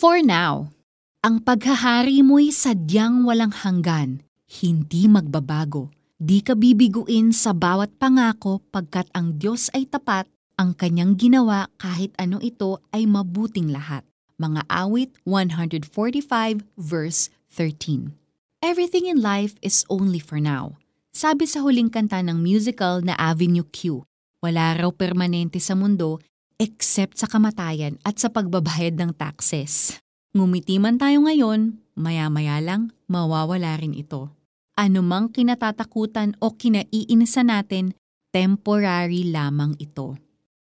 For now, ang paghahari mo'y sadyang walang hanggan, hindi magbabago. Di ka bibiguin sa bawat pangako pagkat ang Diyos ay tapat, ang kanyang ginawa kahit ano ito ay mabuting lahat. Mga awit 145 verse 13. Everything in life is only for now. Sabi sa huling kanta ng musical na Avenue Q, wala raw permanente sa mundo except sa kamatayan at sa pagbabayad ng taxes. Ngumiti man tayo ngayon, maya-maya lang mawawala rin ito. Anumang kinatatakutan o kinaiinisan natin, temporary lamang ito.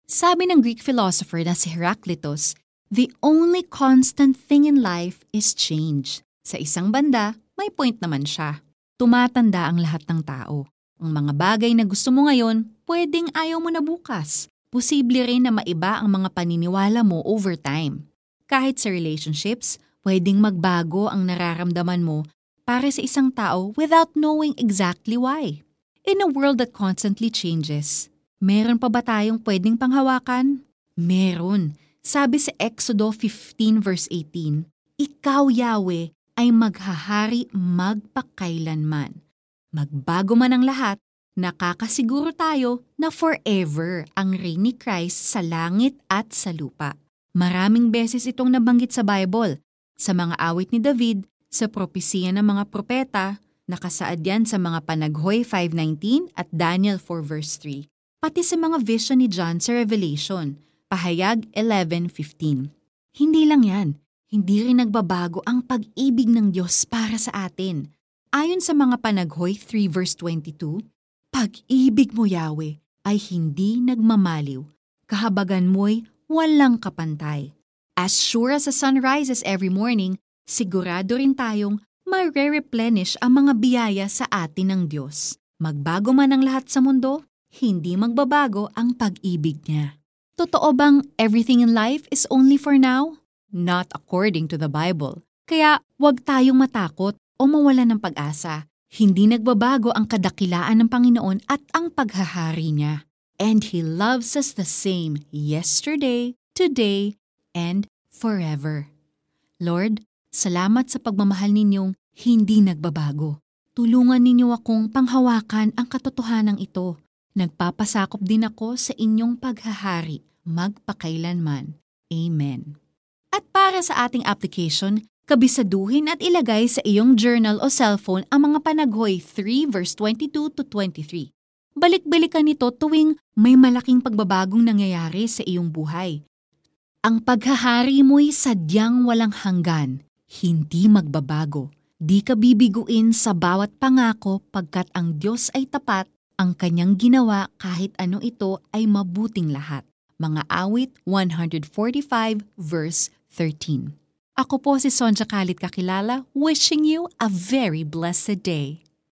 Sabi ng Greek philosopher na si Heraclitus, the only constant thing in life is change. Sa isang banda, may point naman siya. Tumatanda ang lahat ng tao. Ang mga bagay na gusto mo ngayon, pwedeng ayaw mo na bukas. Posible rin na maiba ang mga paniniwala mo over time. Kahit sa relationships, pwedeng magbago ang nararamdaman mo para sa isang tao without knowing exactly why. In a world that constantly changes, meron pa ba tayong pwedeng panghawakan? Meron. Sabi sa Exodo 15 verse 18, Ikaw, Yahweh, ay maghahari magpakailanman. Magbago man ang lahat, nakakasiguro tayo na forever ang reign ni Christ sa langit at sa lupa. Maraming beses itong nabanggit sa Bible, sa mga awit ni David, sa propesiya ng mga propeta, nakasaad yan sa mga Panaghoy 5.19 at Daniel 4 verse 3, pati sa mga vision ni John sa Revelation, Pahayag 11.15. Hindi lang yan, hindi rin nagbabago ang pag-ibig ng Diyos para sa atin. Ayon sa mga Panaghoy 3 verse 22, Pag-ibig mo, Yahweh, ay hindi nagmamaliw. Kahabagan mo'y walang kapantay. As sure as the sun rises every morning, sigurado rin tayong mare-replenish ang mga biyaya sa atin ng Diyos. Magbago man ang lahat sa mundo, hindi magbabago ang pag-ibig niya. Totoo bang everything in life is only for now? Not according to the Bible. Kaya huwag tayong matakot o mawala ng pag-asa hindi nagbabago ang kadakilaan ng Panginoon at ang paghahari niya. And He loves us the same yesterday, today, and forever. Lord, salamat sa pagmamahal ninyong hindi nagbabago. Tulungan ninyo akong panghawakan ang katotohanan ito. Nagpapasakop din ako sa inyong paghahari magpakailanman. Amen. At para sa ating application, Kabisaduhin at ilagay sa iyong journal o cellphone ang mga panaghoy 3 verse 22 to 23. Balik-balikan nito tuwing may malaking pagbabagong nangyayari sa iyong buhay. Ang paghahari mo'y sadyang walang hanggan, hindi magbabago. Di ka bibiguin sa bawat pangako pagkat ang Diyos ay tapat, ang kanyang ginawa kahit ano ito ay mabuting lahat. Mga awit 145 verse 13. Ako po si Sonja Kalit Kakilala, wishing you a very blessed day.